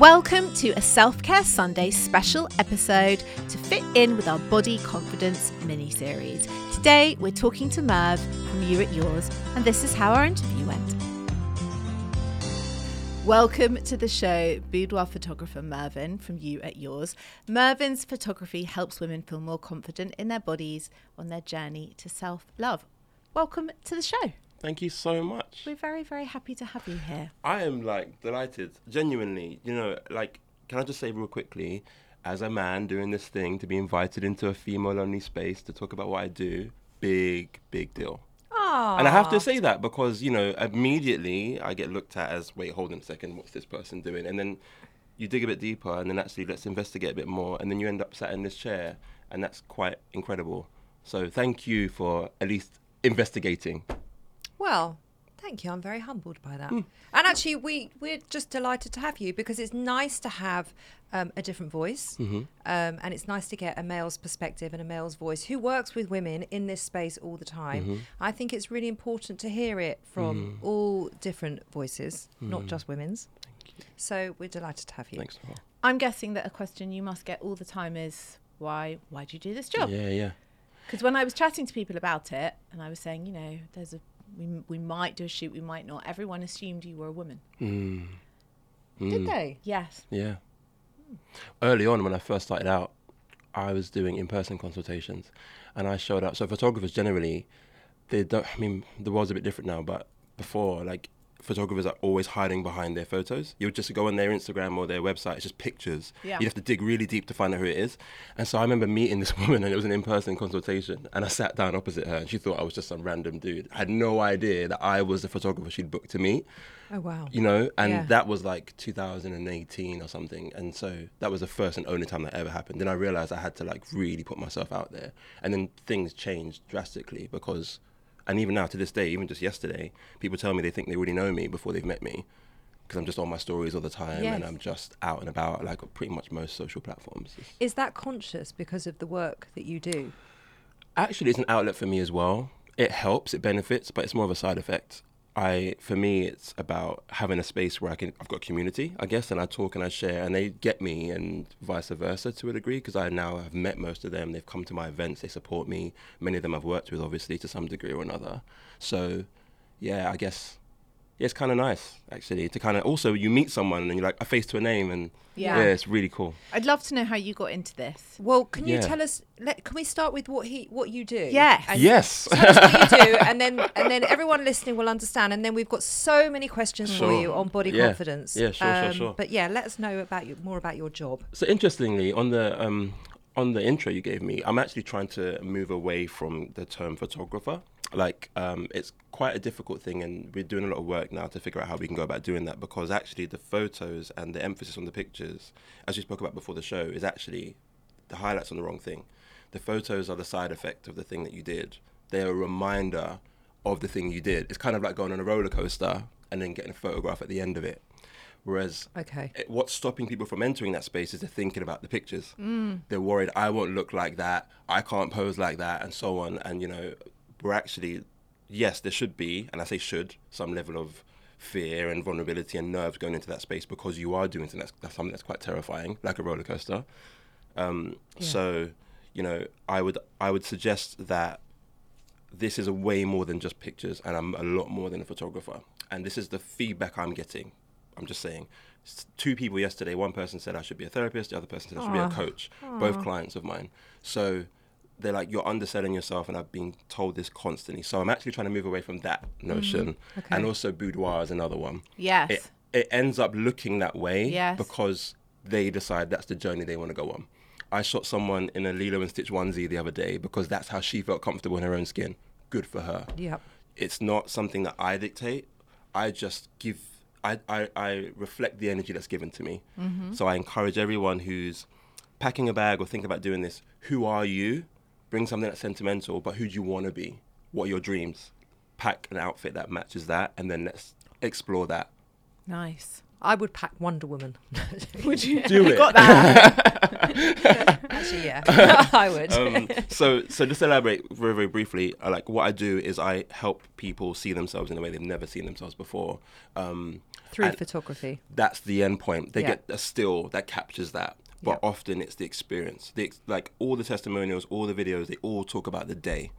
Welcome to a Self Care Sunday special episode to fit in with our Body Confidence mini series. Today we're talking to Merv from You at Yours, and this is how our interview went. Welcome to the show, boudoir photographer Mervyn from You at Yours. Mervyn's photography helps women feel more confident in their bodies on their journey to self love. Welcome to the show. Thank you so much. We're very, very happy to have you here. I am like delighted, genuinely. You know, like, can I just say real quickly, as a man doing this thing, to be invited into a female only space to talk about what I do, big, big deal. Aww. And I have to say that because, you know, immediately I get looked at as, wait, hold on a second, what's this person doing? And then you dig a bit deeper and then actually let's investigate a bit more. And then you end up sat in this chair. And that's quite incredible. So thank you for at least investigating. Well, thank you. I'm very humbled by that. And actually, we we're just delighted to have you because it's nice to have um, a different voice, Mm-hmm. um, and it's nice to get a male's perspective and a male's voice who works with women in this space all the time. Mm-hmm. I think it's really important to hear it from Mm. all different voices, not just women's. So we're delighted to have you. Thanks. Noel. I'm guessing that a question you must get all the time is why why do you do this job? Yeah, yeah. Because when I was chatting to people about it, and I was saying, you know, there's a we, we might do a shoot, we might not. Everyone assumed you were a woman. Mm. Did they? Yes. Yeah. Early on, when I first started out, I was doing in-person consultations, and I showed up. So photographers generally, they don't. I mean, the world's a bit different now, but before, like, photographers are always hiding behind their photos. You would just go on their Instagram or their website. It's just pictures. Yeah. You have to dig really deep to find out who it is. And so I remember meeting this woman, and it was an in-person consultation, and I sat down opposite her, and she thought I was just some random dude. I had no idea that I was the photographer she'd booked to meet Oh wow. you know and Yeah. that was like 2018 or something and so that was the first and only time that ever happened then i realized i had to like really put myself out there and then things changed drastically because and even now to this day even just yesterday people tell me they think they already know me before they've met me because i'm just on my stories all the time and i'm just out and about like pretty much most social platforms. It's- Is that conscious because of the work that you do? actually it's an outlet for me as well. It helps it benefits but it's more of a side effect i for me it's about having a space where i can i've got community i guess and i talk and i share and they get me and vice versa to a degree because i now have met most of them. They've come to my events they support me. Many of them i've worked with obviously to some degree or another. So yeah i guess yeah, it's kind of nice actually to kind of also you meet someone and you're like a face to a name and Yeah. yeah, it's really cool I'd love to know how you got into this. Well, can you Yeah. tell us? Let, can we start with what he, what you do? Yes. And yes tell us what you do, and then and then everyone listening will understand. And then we've got so many questions for you on body Yeah. confidence. Um, Yeah, sure, sure, sure. But yeah, let us know about you more about your job. So interestingly, on the um, on the intro you gave me, I'm actually trying to move away from the term photographer. Like, um, it's quite a difficult thing, and we're doing a lot of work now to figure out how we can go about doing that. Because actually, the photos and the emphasis on the pictures, as we spoke about before the show, is actually the highlights on the wrong thing. The photos are the side effect of the thing that you did. They're a reminder of the thing you did. It's kind of like going on a roller coaster and then getting a photograph at the end of it. Whereas Okay. it- what's stopping people from entering that space is they're thinking about the pictures. They're worried I won't look like that, I can't pose like that, and so on. And you know, we're actually, yes, there should be, and I say should, some level of fear and vulnerability and nerves going into that space because you are doing something that's, that's something that's quite terrifying, like a roller coaster. Um, So, you know, I would I would suggest that this is a way more than just pictures, and I'm a lot more than a photographer. And this is the feedback I'm getting. I'm just saying. Two people yesterday, one person said I should be a therapist, the other person said I should be a coach. Both clients of mine. So they're like, you're underselling yourself, and I've been told this constantly. So I'm actually trying to move away from that notion. Mm-hmm. Okay. And also, boudoir is another one. Yes. It, it ends up looking that way Yes. because they decide that's the journey they want to go on. I shot someone in a Lilo and Stitch onesie the other day because that's how she felt comfortable in her own skin. Good for her. Yep. It's not something that I dictate. I just give, I, I, I reflect the energy that's given to me. Mm-hmm. So I encourage everyone who's packing a bag or thinking about doing this who are you? Bring something that's sentimental, but who do you want to be? What are your dreams? Pack an outfit that matches that, and then let's explore that. Nice. I would pack Wonder Woman. Would you? Do you it. got that? Actually, yeah, I would. um, so so just elaborate very very briefly uh, like what i do is i help people see themselves in a way they've never seen themselves before um, Through photography. that's the end point they Yeah. get a still that captures that but Yeah. often it's the experience the ex- like all the testimonials all the videos they all talk about the day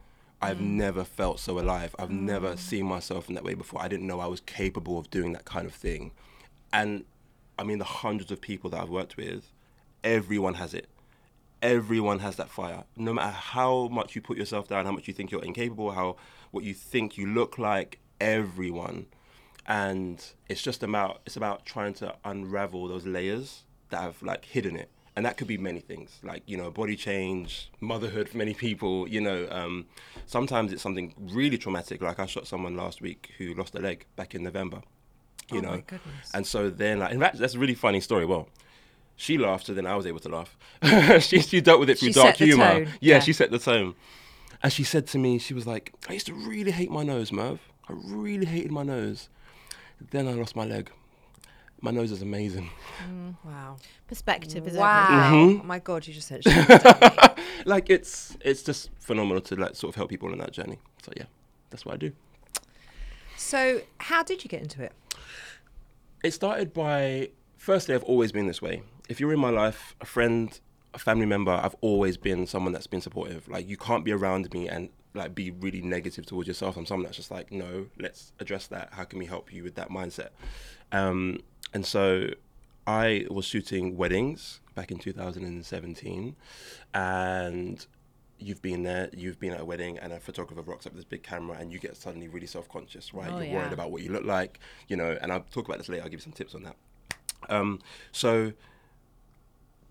I've Mm. never felt so alive. I've never seen myself in that way before. I didn't know I was capable of doing that kind of thing. And I mean, the hundreds of people that I've worked with, everyone has it everyone has that fire. No matter how much you put yourself down, how much you think you're incapable, how what you think you look like, everyone. And it's just about it's about trying to unravel those layers that have like hidden it. And that could be many things, like you know, body change, motherhood for many people. You know, um, sometimes it's something really traumatic. Like I shot someone last week who lost a leg back in November. You Oh know, and so then, like, in fact, that's a really funny story. Well, she laughed, so then I was able to laugh. she, she dealt with it through She dark humor. Yeah, yeah. she set the tone. And she said to me, she was like, I used to really hate my nose, Merv. I really hated my nose. Then I lost my leg. My nose is amazing. Mm. Wow. Perspective is Wow. everything. Mm-hmm. Oh my God, you just said shit, like it's it's just phenomenal to like sort of help people on that journey. So yeah, that's what I do. So, how did you get into it? It started by firstly, I've always been this way. If you're in my life, a friend, a family member, I've always been someone that's been supportive. Like you can't be around me and like be really negative towards yourself. I'm someone that's just like, no, let's address that. How can we help you with that mindset? Um, and so I was shooting weddings back in 2017, and you've been there, you've been at a wedding, and a photographer rocks up with this big camera, and you get suddenly really self conscious, right? Oh, You're yeah. worried about what you look like, you know, and I'll talk about this later, I'll give you some tips on that. Um, so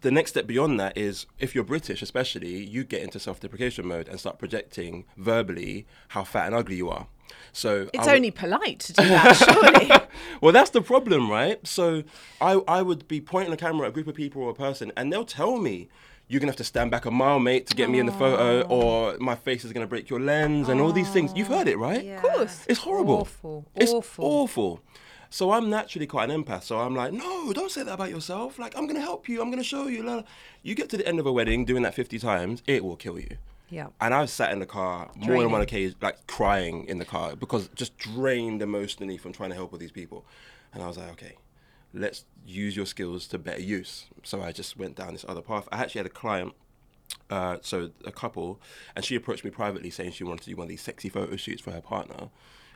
the next step beyond that is if you're British, especially, you get into self deprecation mode and start projecting verbally how fat and ugly you are. So It's I would- only polite to do that, surely. well, that's the problem, right? So I, I would be pointing the camera at a group of people or a person, and they'll tell me, you're going to have to stand back a mile, mate, to get me in the photo, or my face is going to break your lens, and all these things. You've heard it, right? Yeah. Of course. It's horrible. Awful. It's awful. awful. So I'm naturally quite an empath. So I'm like, no, don't say that about yourself. Like, I'm going to help you. I'm going to show you. la, la." You get to the end of a wedding doing that 50 times, it will kill you. Yeah. And I've sat in the car more than one occasion, like crying in the car because just drained emotionally from trying to help with these people. And I was like, okay, let's use your skills to better use. So I just went down this other path. I actually had a client, uh, so a couple, and she approached me privately saying she wanted to do one of these sexy photo shoots for her partner.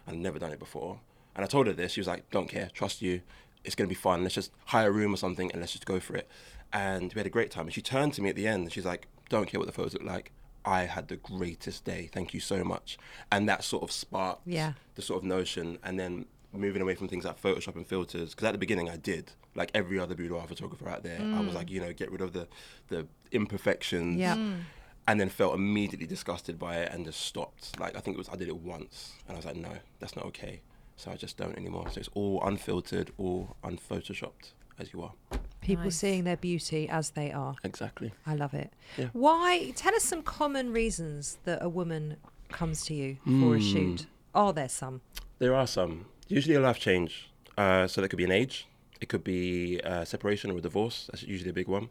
I'd never done it before. And I told her this. She was like, don't care, trust you. It's going to be fun. Let's just hire a room or something and let's just go for it. And we had a great time. And she turned to me at the end and she's like, don't care what the photos look like. I had the greatest day. Thank you so much. And that sort of sparked Yeah. the sort of notion. And then moving away from things like Photoshop and filters, because at the beginning I did, like every other boudoir photographer out there, I was mm. like, you know, get rid of the, the imperfections. Yeah. Mm. And then felt immediately disgusted by it and just stopped. Like I think it was I did it once and I was like, no, that's not okay. So I just don't anymore. So it's all unfiltered, all unphotoshopped as you are. People Nice. seeing their beauty as they are. Exactly. I love it. Yeah. Why? Tell us some common reasons that a woman comes to you for a Hmm. shoot. Are there some? There are some. Usually a life change. Uh, so that could be an age. It could be uh, separation or a divorce. That's usually a big one.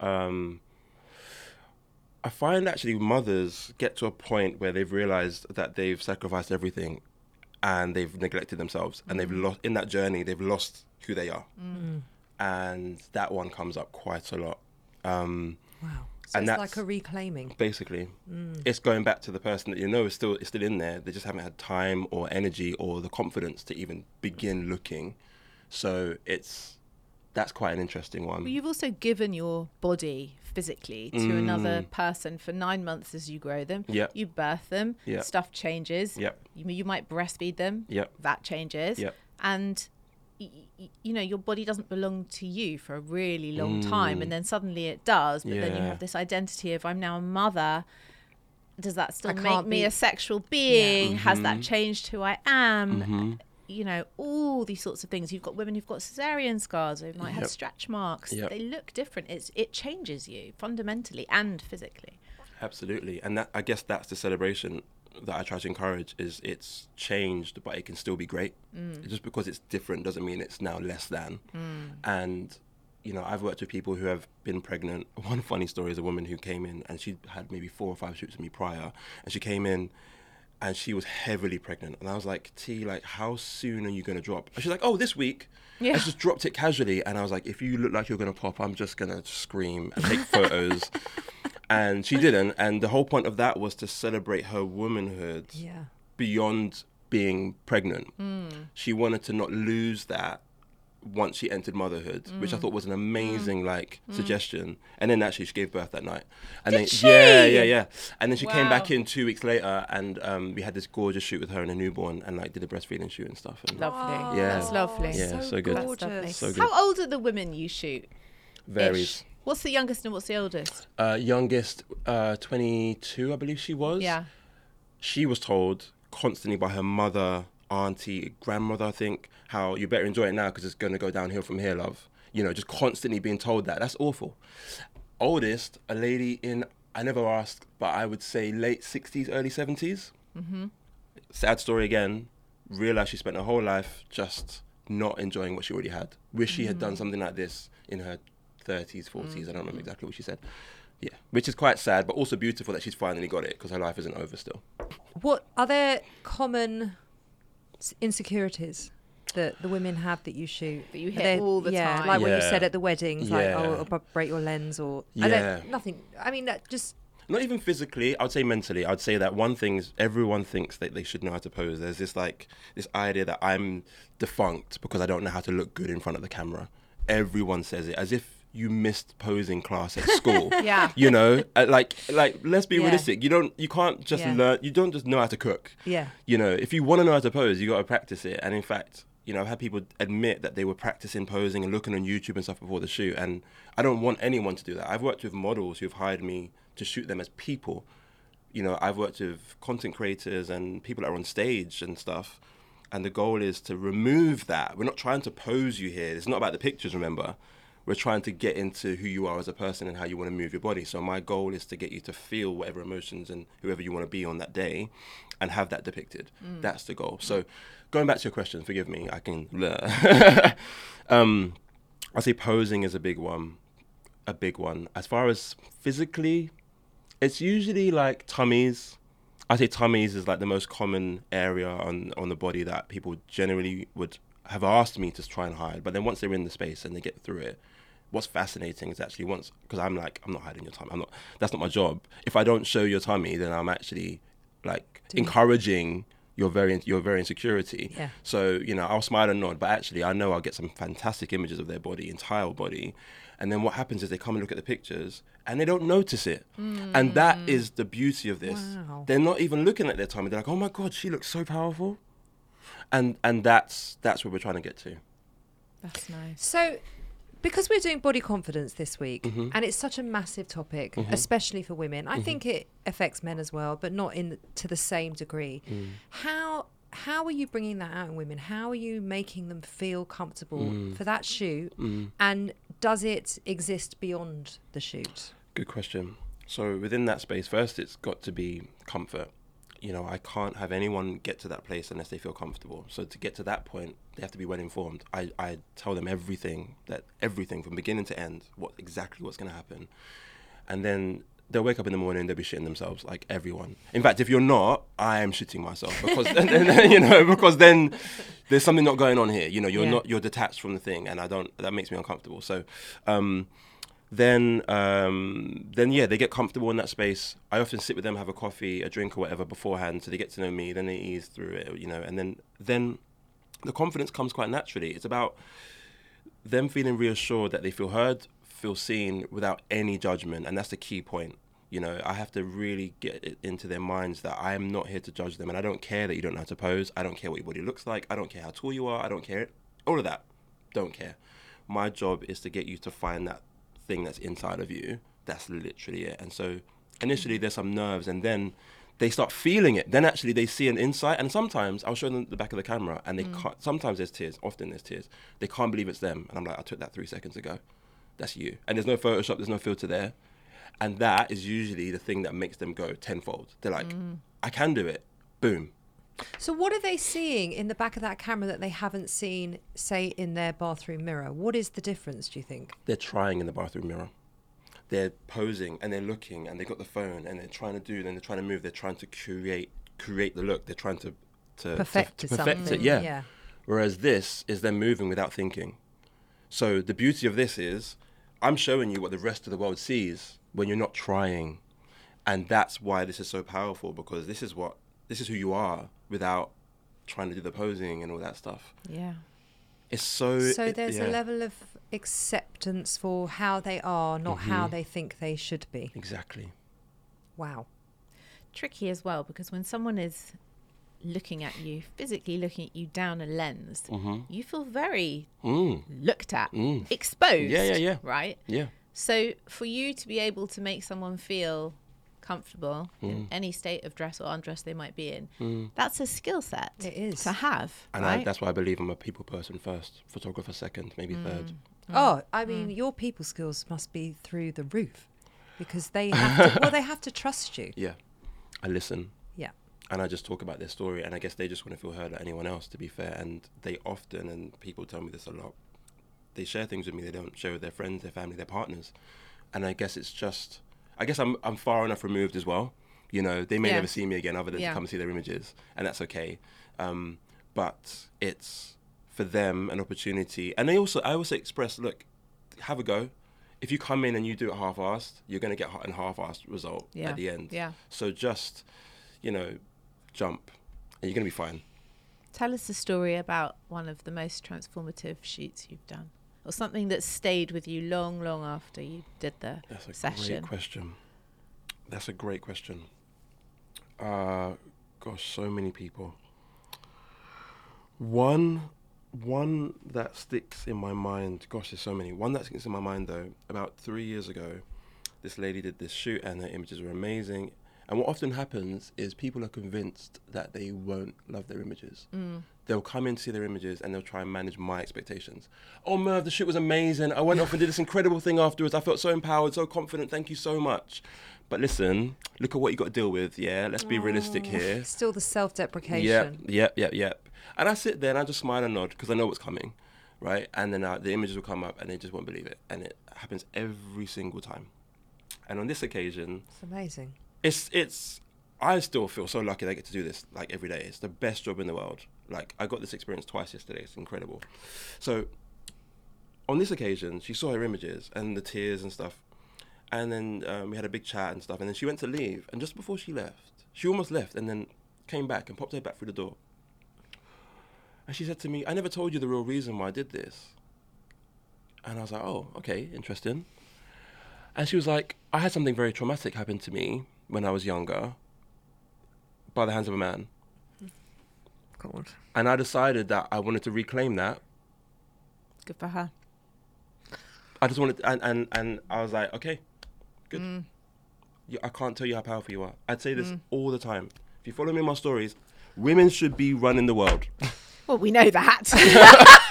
Um, I find actually mothers get to a point where they've realized that they've sacrificed everything and they've neglected themselves and they've lost in that journey they've lost who they are and that one comes up quite a lot um, Wow. So And it's that's- like a reclaiming. basically it's going back to the person that you know is still is still in there they just haven't had time or energy or the confidence to even begin looking so it's that's quite an interesting one Well, you've also given your body physically to another person for nine months as you grow them. Yep. You birth them. Yep. Stuff changes. Yep. You, you might breastfeed them. Yep. That changes. Yep. And y- y- you know your body doesn't belong to you for a really long time and then suddenly it does but then you Mm. Have this identity of i'm now a mother. Does that still make can't me be- a sexual being? Has Mm-hmm. that changed who i am? You know all these sorts of things. You've got women who've got cesarean scars who might have stretch marks. Yep. they look different. It's it changes you fundamentally and physically. Absolutely. And that i guess that's the celebration that I try to encourage is it's changed, but it can still be great. Mm. Just because it's different doesn't mean it's now less than. Mm. And you know, I've worked with people who have been pregnant. One funny story is a woman who came in and she had maybe four or five shoots with me prior, and she came in and she was heavily pregnant. And I was like, T, like, how soon are you going to drop? And she's like, oh, this week. Yeah. I just dropped it casually. And I was like, if you look like you're going to pop, I'm just going to scream and take photos. and she didn't. And the whole point of that was to celebrate her womanhood Yeah. beyond being pregnant. Hmm. She wanted to not lose that once she entered motherhood, which I hmm. thought was an amazing hmm. like suggestion. And then actually she gave birth that night. And Did then she? yeah, yeah, yeah. And then she came back in two weeks later, and um, we had this gorgeous shoot with her and a newborn, and like did a breastfeeding shoot and stuff. And Lovely. Yeah. That's lovely. Yeah, so good. That's lovely. gorgeous. So good. How old are the women you shoot? varies. Ish? What's the youngest and what's the oldest? Uh, youngest, uh, 22, I believe she was. Yeah. she was told constantly by her mother, auntie, grandmother, I think, how you better enjoy it now because it's going to go downhill from here, love. You know, just constantly being told that. That's awful. Oldest, a lady in, I never asked, but I would say late 60s, early 70s. Mm-hmm. Sad story again. Realized she spent her whole life just not enjoying what she already had. Wish she had done something like this in her 30s, 40s. I don't remember mm-hmm. exactly what she said. Yeah, which is quite sad, but also beautiful that she's finally got it because her life isn't over still. What are there common insecurities that the women have that you shoot? That you Are hit there- all the yeah, time. like what you said at the weddings, like oh, I'll break your lens or I Yeah. don't, nothing. I mean, that just not even physically i would say mentally i would say that one thing is everyone thinks that they should know how to pose there's this like this idea that i'm defunct because i don't know how to look good in front of the camera everyone says it as if you missed posing class at school Yeah. you know Uh, like like let's be Yeah. realistic you don't you can't just Yeah. learn you don't just know how to cook yeah, you know, if you want to know how to pose, you got to practice it. And in fact, you know, I've had people admit that they were practicing posing and looking on YouTube and stuff before the shoot. And I don't want anyone to do that. I've worked with models who've hired me to shoot them as people. You know, I've worked with content creators and people that are on stage and stuff. And the goal is to remove that. We're not trying to pose you here. It's not about the pictures, remember. We're trying to get into who you are as a person and how you want to move your body. So my goal is to get you to feel whatever emotions and whoever you want to be on that day and have that depicted. That's the goal. So going back to your question, forgive me, I can um I say posing is a big one. A big one. As far as physically, it's usually like tummies. I say tummies is like the most common area on on the body that people generally would have asked me to try and hide. But then once they're in the space and they get through it, what's fascinating is actually once because I'm like I'm not hiding your tummy. I'm not. That's not my job. If I don't show your tummy, then I'm actually like Doing- encouraging your very your very insecurity. Yeah. So you know I'll smile and nod, but actually I know I'll get some fantastic images of their body, entire body. And then what happens is they come and look at the pictures and they don't notice it. And that mm. is the beauty of this. Wow. They're not even looking at their tummy. They're like, "Oh my god, she looks so powerful." And and that's that's where we're trying to get to. That's nice. So, because we're doing body confidence this week, Mm-hmm. and it's such a massive topic, especially for women, I think it affects men as well, but not in to the same degree. Mm. How how are you bringing that out in women? How are you making them feel comfortable Mm. for that shoot? And does it exist beyond the shoot? Good question. So within that space, first it's got to be comfort. You know, I can't have anyone get to that place unless they feel comfortable. So to get to that point, they have to be well informed. I, I tell them everything that everything from beginning to end, what exactly what's going to happen, and then they'll wake up in the morning, they'll be shitting themselves like everyone. In fact, if you're not, I am shitting myself because then, then, you know because then there's something not going on here. You know, you're Yeah. not you're detached from the thing, and I don't. That makes me uncomfortable. So. Um, then um, then yeah, they get comfortable in that space. I often sit with them, have a coffee, a drink, or whatever beforehand, so they get to know me. Then they ease through it, you know, and then then the confidence comes quite naturally. It's about them feeling reassured that they feel heard, feel seen without any judgment, and that's the key point. You know, I have to really get it into their minds that I am not here to judge them, and I don't care that you don't know how to pose. I don't care what your body looks like. I don't care how tall you are. I don't care all of that. Don't care. My job is to get you to find that thing that's inside of you. That's literally it. And so initially there's some nerves, and then they start feeling it. Then actually they see an insight, and sometimes I'll show them the back of the camera, and they mm. can't. Sometimes there's tears. Often there's tears. They can't believe it's them, and I'm like, I took that three seconds ago. That's you. And there's no Photoshop. There's no filter there. And that is usually the thing that makes them go tenfold. They're like, mm. I can do it. Boom. So, what are they seeing in the back of that camera that they haven't seen, say, in their bathroom mirror? What is the difference, do you think? They're trying in the bathroom mirror. They're posing and they're looking and they've got the phone and they're trying to do, then they're trying to move. They're trying to create create the look. They're trying to to Perfect to, to perfect it. Yeah. yeah. Whereas this is them moving without thinking. So the beauty of this is I'm showing you what the rest of the world sees when you're not trying. And that's why this is so powerful because this is what this is who you are without trying to do the posing and all that stuff. Yeah. It's so So, it- there's yeah, a level of acceptance for how they are, not how Mhm. they think they should be. Exactly. Wow. Tricky as well because when someone is looking at you, physically looking at you down a lens, Mm-hmm. you feel very Mm. looked at, Mm. exposed. Yeah, yeah, yeah. Right? Yeah. So for you to be able to make someone feel comfortable in Mm. any state of dress or undress they might be in, Mm. that's a skill set It is. to have. And I, that's why I believe I'm a people person first, photographer second, maybe third. Oh, I Mm. mean, your people skills must be through the roof because they have to, well, they have to trust you. Yeah. I listen. Yeah. and I just talk about their story, and I guess they just want to feel heard like anyone else. To be fair, and they often, and people tell me this a lot, they share things with me they don't share with their friends, their family, their partners, and I guess it's just, I guess I'm I'm far enough removed as well. You know, they may Yeah. never see me again other than Yeah. to come and see their images, and that's okay. Um, but it's for them an opportunity, and they also I also express, look, have a go. If you come in and you do it half-assed, you're going to get a half-assed result Yeah. at the end. Yeah. So just, you know, jump, and you're gonna be fine. Tell us a story about one of the most transformative shoots you've done, or something that stayed with you long, long after you did the That's a session. great question. That's a great question. Uh, gosh, so many people. One, one that sticks in my mind. Gosh, there's so many. One that sticks in my mind though. About three years ago, this lady did this shoot, and her images were amazing. And what often happens is people are convinced that they won't love their images. Mm. They'll come in, see their images, and they'll try and manage my expectations. Oh, Merv, the shoot was amazing. I went off and did this incredible thing afterwards. I felt so empowered, so confident. Thank you so much. But listen, look at what you got to deal with. Yeah, let's be realistic here. Still the self Yep, deprecation. yep, yep, yep. And I sit there and I just smile and nod because I know what's coming, right? And then uh, the images will come up and they just won't believe it. And it happens every single time. And on this occasion, It's amazing. It's it's I still feel so lucky that I get to do this like every day. It's the best job in the world. Like I got this experience twice yesterday. It's incredible. So on this occasion, she saw her images and the tears and stuff, and then um, we had a big chat and stuff. And then she went to leave, and just before she left, she almost left, and then came back and popped her back through the door. And she said to me, "I never told you the real reason why I did this." And I was like, "Oh, okay, interesting." And she was like, I had something very traumatic happen to me when I was younger by the hands of a man. God. And I decided that I wanted to reclaim that. Good for her. I just wanted, and, and, and I was like, okay, good. Mm. You, I can't tell you how powerful you are. I'd say this all the time. If you follow me in my stories, women should be running the world. Well, we know that.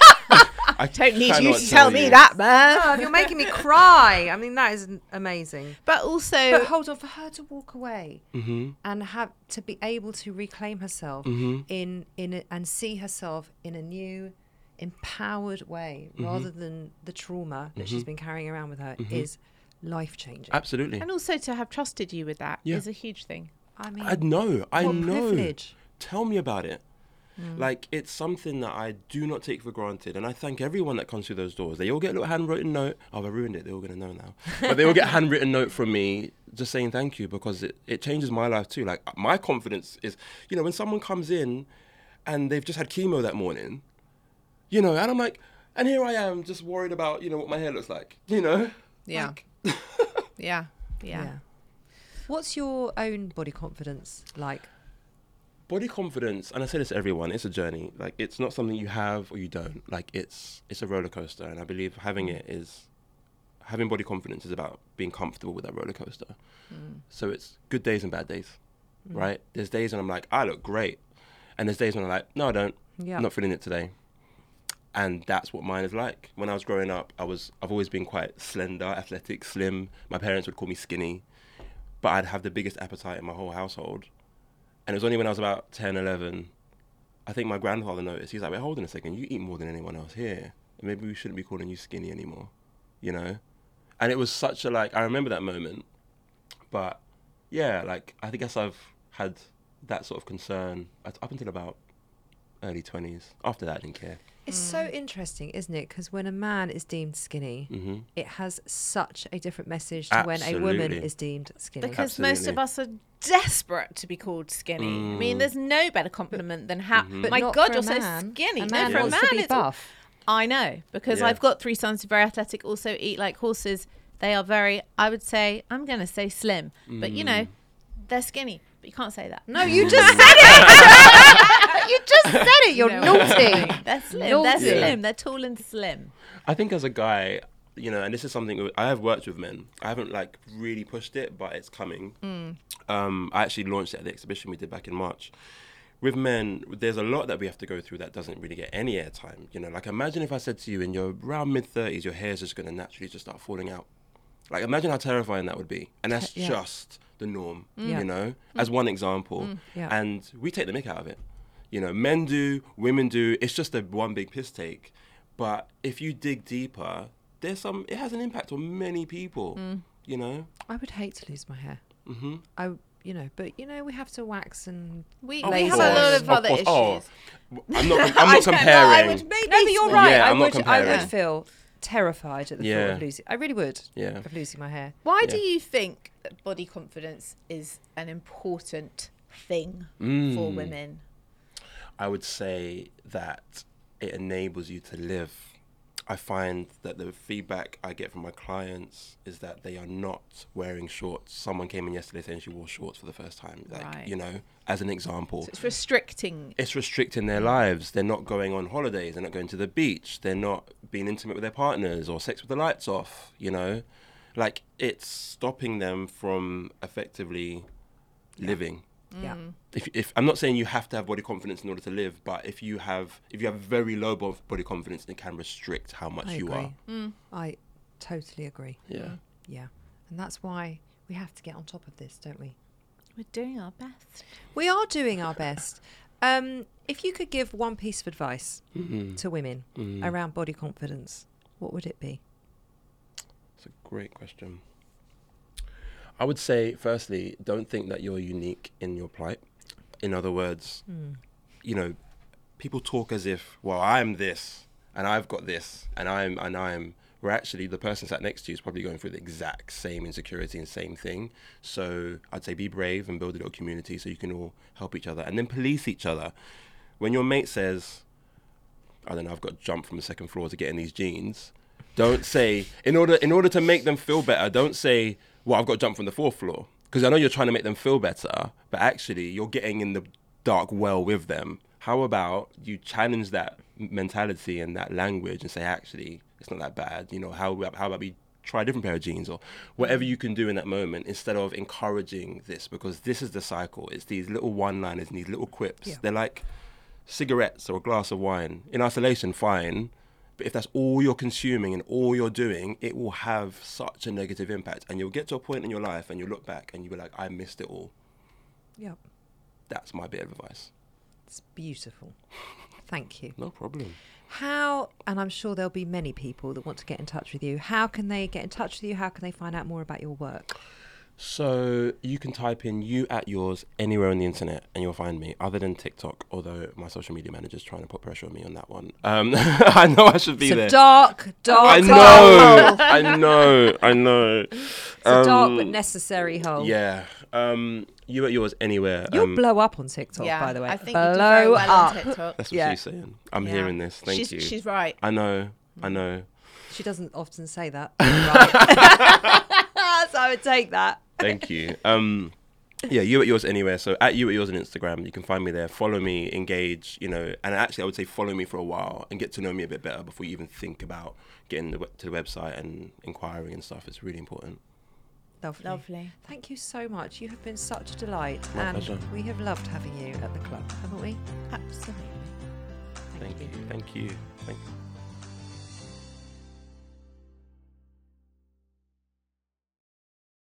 I Don't need you to tell me that, man. Oh, you're making me cry. I mean, that is amazing. But also, But hold on, for her to walk away Mm-hmm. and have to be able to reclaim herself Mm-hmm. in in a, and see herself in a new, empowered way, Mm-hmm. rather than the trauma that she's been carrying around with her, is life changing. Absolutely. and also to have trusted you with that is Yeah. a huge thing. I mean, I know. I what know. privilege. Tell me about it. Mm. Like it's something that I do not take for granted, and I thank everyone that comes through those doors. They all get a little handwritten note. Oh, I ruined it. They're all gonna know now. But they all get a handwritten note from me, just saying thank you because it, it changes my life too. Like my confidence is, you know, when someone comes in, and they've just had chemo that morning, you know, and I'm like, and here I am just worried about you know what my hair looks like, you know. Yeah. Like, Yeah. Yeah. What's your own body confidence like? Body confidence and i say this to everyone it's a journey like it's not something you have or you don't like it's it's a roller coaster and i believe having it is having body confidence is about being comfortable with that roller coaster mm. so it's good days and bad days mm. right there's days when i'm like i look great and there's days when i'm like no i don't Yeah. i'm not feeling it today and that's what mine is like. When I was growing up, I was I've always been quite slender, athletic, slim. My parents would call me skinny, but I'd have the biggest appetite in my whole household. And it was only when I was about 10, 11, I think my grandfather noticed. He's like, "Wait, hold on a second. You eat more than anyone else here. Maybe we shouldn't be calling you skinny anymore." You know? And it was such a like I remember that moment. But yeah, like I guess I've had that sort of concern up until about early 20s. After that, I didn't care. It's so interesting, isn't it? Because when a man is deemed skinny, hmm it has such a different message to when a woman is deemed skinny. Because most of us are desperate to be called skinny. I mean, Mm. there's no better compliment than how. Mhm. My not God, you're a so skinny. A no, man for a man, to be it's all- buff. I know because Yeah. I've got three sons who are very athletic, also eat like horses. They are very, I would say, I'm going to say slim, but you know, they're skinny. But you can't say that. No, you just said it. you just said it. You're No. naughty. They're slim. Naughty. They're slim. They're tall and slim. I think as a guy, you know, and this is something I have worked with men. I haven't like really pushed it, but it's coming. Um, I actually launched it at the exhibition we did back in March. With men, there's a lot that we have to go through that doesn't really get any airtime. You know, like imagine if I said to you in your around mid thirties, your hair's just going to naturally just start falling out. Like imagine how terrifying that would be, and that's Yeah. just the norm. Yeah. You know, mm. as one example, mm, Yeah. and we take the mick out of it. You know, men do, women do. It's just a one big piss take. But if you dig deeper, there's some. It has an impact on many people. Mm. You know. I would hate to lose my hair. hmm I, you know, but you know, we have to wax and. We, oh, Of we have a lot of of other course. Oh, issues. Oh, I'm not. I'm not don't know, I comparing. would maybe No, but you're right. Yeah, I I'm not would. I would feel terrified at the thought of losing. I really would. Yeah. Of losing my hair. Why do you think that body confidence is an important thing for Mm. women? I would say that it enables you to live. I find that the feedback I get from my clients is that they are not wearing shorts. Someone came in yesterday saying she wore shorts for the first time. Like, Right. you know, as an example. So it's restricting. it's restricting their lives. They're not going on holidays. They're not going to the beach. They're not being intimate with their partners or sex with the lights off. You know, like it's stopping them from effectively living. Yeah. Mm. If, if I'm not saying you have to have body confidence in order to live, but if you have if you have very low bo- body confidence, it can restrict how much I you agree. are. Mm. I totally agree. Yeah. Yeah. And that's why we have to get on top of this, don't we? We're doing our best. We are doing our best. Um, if you could give one piece of advice Mhm. to women Mhm. around body confidence, what would it be? It's a great question. I would say, firstly, don't think that you're unique in your plight. In other words, hmm. you know, people talk as if, well, I'm this and I've got this and I'm and I'm. Where actually the person sat next to you is probably going through the exact same insecurity and same thing. So I'd say be brave and build a little community so you can all help each other and then police each other. When your mate says, I don't know, I've got to jump from the second floor to get in these jeans. Don't say in order in order to make them feel better. Don't say, "Well, I've got to jump from the fourth floor," because I know you're trying to make them feel better, but actually you're getting in the dark well with them. How about you challenge that mentality and that language and say, "Actually, it's not that bad." You know, how about- how about we try a different pair of jeans or whatever you can do in that moment instead of encouraging this because this is the cycle. It's these little one-liners and these little quips. Yeah. They're like cigarettes or a glass of wine in isolation fine but if that's all you're consuming and all you're doing it will have such a negative impact and you'll get to a point in your life and you'll look back and you'll be like i missed it all Yep. that's my bit of advice It's beautiful. Thank you. no problem How, and I'm sure there'll be many people that want to get in touch with you. How can they get in touch with you? How can they find out more about your work? So you can type in you at yours anywhere on the internet and you'll find me other than tiktok although my social media manager's trying to put pressure on me on that one um, i know i should be It's there dark, dark i hole. know i know i know It's a dark but Um, necessary hole. yeah um, you at yours anywhere You'll um, blow up on TikTok, yeah, by the way. I think blow you do very well up. on TikTok. that's what Yeah. she's saying i'm Yeah. hearing this thank she's, you She's right. I know, I know. She doesn't often say that. Right. so I would take that. Thank you. Um, yeah, you at yours anywhere. So at you at yours on Instagram, you can find me there. Follow me, engage. You know, and actually, I would say follow me for a while and get to know me a bit better before you even think about getting the, to the website and inquiring and stuff. It's really important. Lovely. Lovely. Thank you so much. You have been such a delight. My and pleasure. we have loved having you at the club, haven't we? Absolutely. Thank you. Thank you. Thank you.